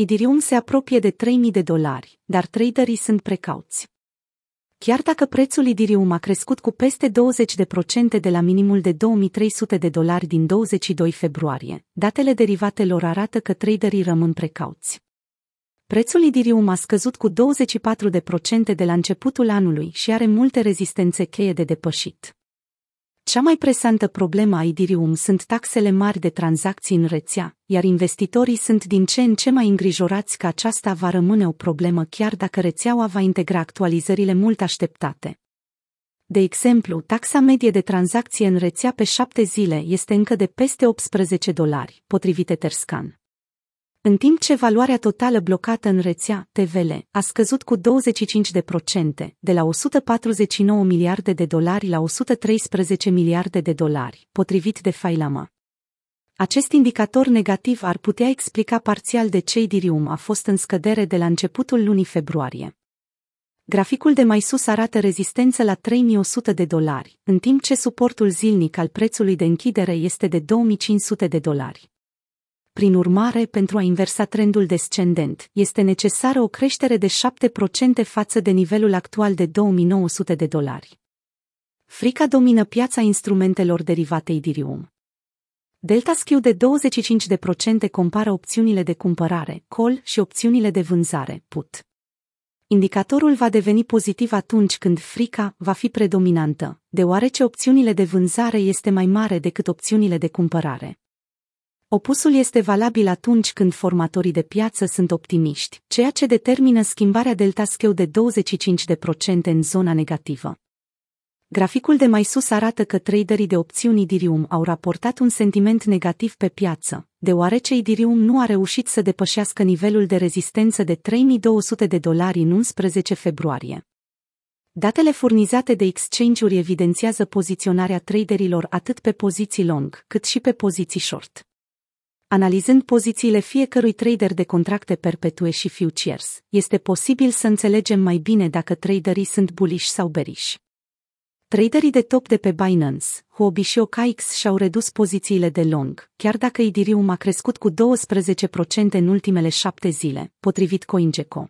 Idirium se apropie de 3000 de dolari, dar traderii sunt precauți. Chiar dacă prețul Idirium a crescut cu peste 20% de la minimul de 2300 de dolari din 22 februarie, datele derivatelor arată că traderii rămân precauți. Prețul Idirium a scăzut cu 24% de la începutul anului și are multe rezistențe cheie de depășit. Cea mai presantă problemă a Idirium sunt taxele mari de tranzacții în rețea, iar investitorii sunt din ce în ce mai îngrijorați că aceasta va rămâne o problemă chiar dacă rețeaua va integra actualizările mult așteptate. De exemplu, taxa medie de tranzacție în rețea pe șapte zile este încă de peste 18 dolari, potrivit Etherscan în timp ce valoarea totală blocată în rețea, TVL, a scăzut cu 25%, de la 149 miliarde de dolari la 113 miliarde de dolari, potrivit de Failama. Acest indicator negativ ar putea explica parțial de ce Idirium a fost în scădere de la începutul lunii februarie. Graficul de mai sus arată rezistență la 3100 de dolari, în timp ce suportul zilnic al prețului de închidere este de 2500 de dolari. Prin urmare, pentru a inversa trendul descendent, este necesară o creștere de 7% față de nivelul actual de 2900 de dolari. Frica domină piața instrumentelor derivate Idirium. Delta Skew de 25% compară opțiunile de cumpărare, call și opțiunile de vânzare, put. Indicatorul va deveni pozitiv atunci când frica va fi predominantă, deoarece opțiunile de vânzare este mai mare decât opțiunile de cumpărare. Opusul este valabil atunci când formatorii de piață sunt optimiști, ceea ce determină schimbarea delta scheu de 25% în zona negativă. Graficul de mai sus arată că traderii de opțiuni Idirium au raportat un sentiment negativ pe piață, deoarece Idirium nu a reușit să depășească nivelul de rezistență de 3200 de dolari în 11 februarie. Datele furnizate de exchange-uri evidențiază poziționarea traderilor atât pe poziții long cât și pe poziții short. Analizând pozițiile fiecărui trader de contracte perpetue și futures, este posibil să înțelegem mai bine dacă traderii sunt bullish sau bearish. Traderii de top de pe Binance, Huobi și OKX și-au redus pozițiile de long, chiar dacă Idirium a crescut cu 12% în ultimele șapte zile, potrivit CoinGecko.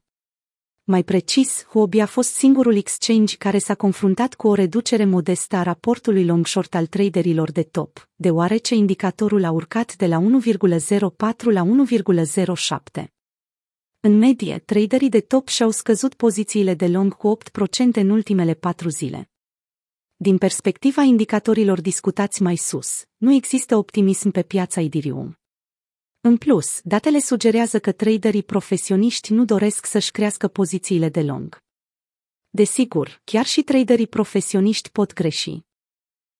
Mai precis, Huobi a fost singurul exchange care s-a confruntat cu o reducere modestă a raportului long-short al traderilor de top, deoarece indicatorul a urcat de la 1,04 la 1,07. În medie, traderii de top și-au scăzut pozițiile de long cu 8% în ultimele patru zile. Din perspectiva indicatorilor discutați mai sus, nu există optimism pe piața Idirium. În plus, datele sugerează că traderii profesioniști nu doresc să-și crească pozițiile de long. Desigur, chiar și traderii profesioniști pot greși.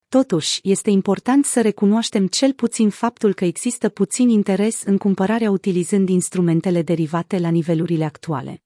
Totuși, este important să recunoaștem cel puțin faptul că există puțin interes în cumpărarea utilizând instrumentele derivate la nivelurile actuale.